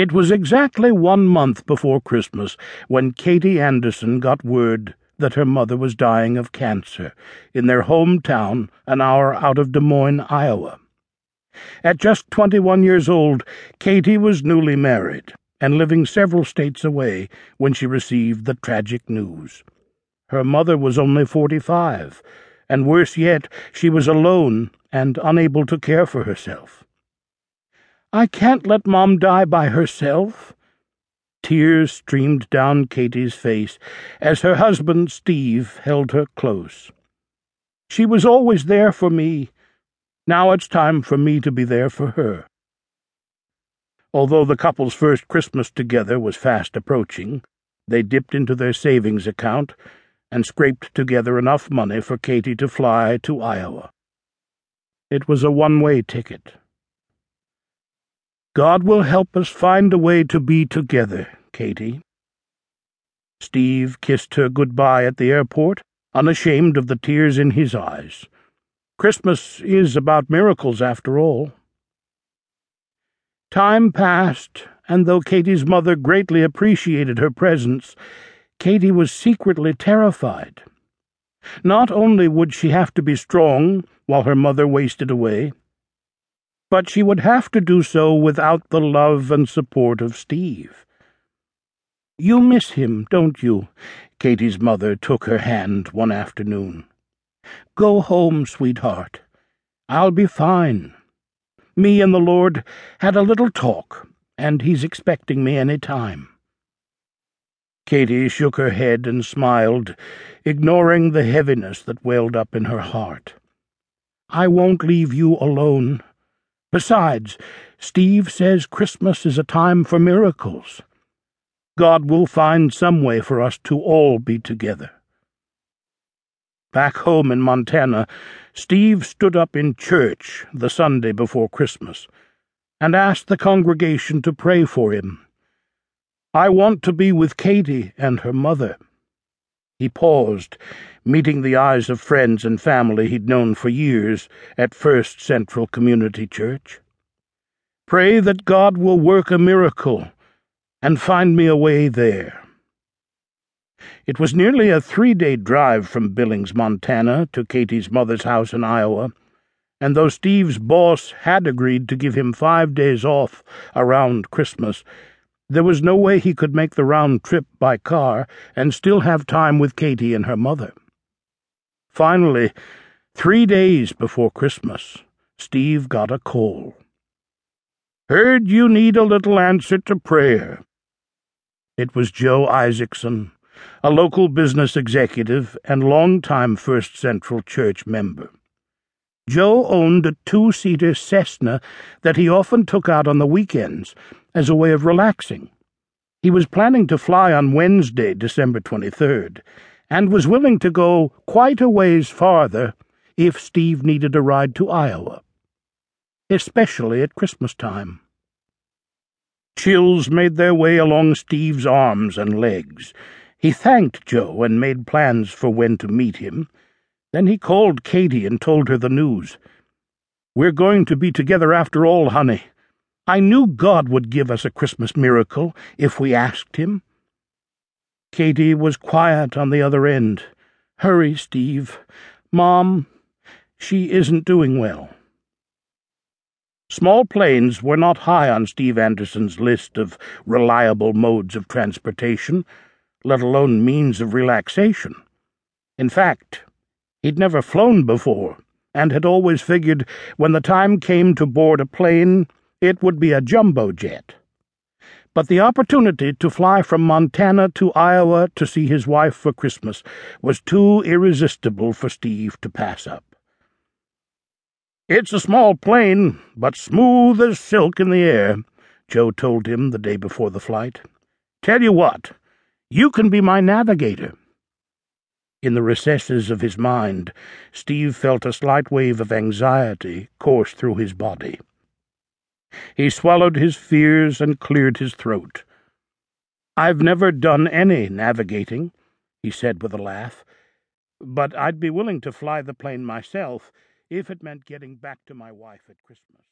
It was exactly one month before Christmas when Katie Anderson got word that her mother was dying of cancer in their hometown an hour out of Des Moines, Iowa. At just 21 years old, Katie was newly married and living several states away when she received the tragic news. Her mother was only 45, and worse yet, she was alone and unable to care for herself. I can't let Mom die by herself. Tears streamed down Katie's face as her husband, Steve, held her close. She was always there for me. Now it's time for me to be there for her. Although the couple's first Christmas together was fast approaching, they dipped into their savings account and scraped together enough money for Katie to fly to Iowa. It was a one-way ticket. God will help us find a way to be together, Katie. Steve kissed her goodbye at the airport, unashamed of the tears in his eyes. Christmas is about miracles, after all. Time passed, and though Katie's mother greatly appreciated her presence, Katie was secretly terrified. Not only would she have to be strong while her mother wasted away, but she would have to do so without the love and support of Steve. You miss him, don't you? Katie's mother took her hand one afternoon. Go home, sweetheart. I'll be fine. Me and the Lord had a little talk, and he's expecting me any time. Katie shook her head and smiled, ignoring the heaviness that welled up in her heart. I won't leave you alone. Besides, Steve says Christmas is a time for miracles. God will find some way for us to all be together. Back home in Montana, Steve stood up in church the Sunday before Christmas and asked the congregation to pray for him. I want to be with Katie and her mother. He paused, meeting the eyes of friends and family he'd known for years at First Central Community Church. Pray that God will work a miracle and find me a way there. It was nearly a three-day drive from Billings, Montana, to Katie's mother's house in Iowa, and though Steve's boss had agreed to give him five days off around Christmas, there was no way he could make the round trip by car and still have time with Katie and her mother. Finally, three days before Christmas, Steve got a call. Heard you need a little answer to prayer. It was Joe Isaacson, a local business executive and longtime First Central Church member. Joe owned a two-seater Cessna that he often took out on the weekends as a way of relaxing. He was planning to fly on Wednesday, December 23rd, and was willing to go quite a ways farther if Steve needed a ride to Iowa, especially at Christmas time. Chills made their way along Steve's arms and legs. He thanked Joe and made plans for when to meet him. Then he called Katie and told her the news. We're going to be together after all, honey. I knew God would give us a Christmas miracle if we asked Him. Katie was quiet on the other end. Hurry, Steve. Mom, she isn't doing well. Small planes were not high on Steve Anderson's list of reliable modes of transportation, let alone means of relaxation. In fact, he'd never flown before, and had always figured when the time came to board a plane, it would be a jumbo jet. But the opportunity to fly from Montana to Iowa to see his wife for Christmas was too irresistible for Steve to pass up. It's a small plane, but smooth as silk in the air, Joe told him the day before the flight. Tell you what, you can be my navigator. In the recesses of his mind, Steve felt a slight wave of anxiety course through his body. He swallowed his fears and cleared his throat. I've never done any navigating, he said with a laugh, but I'd be willing to fly the plane myself if it meant getting back to my wife at Christmas.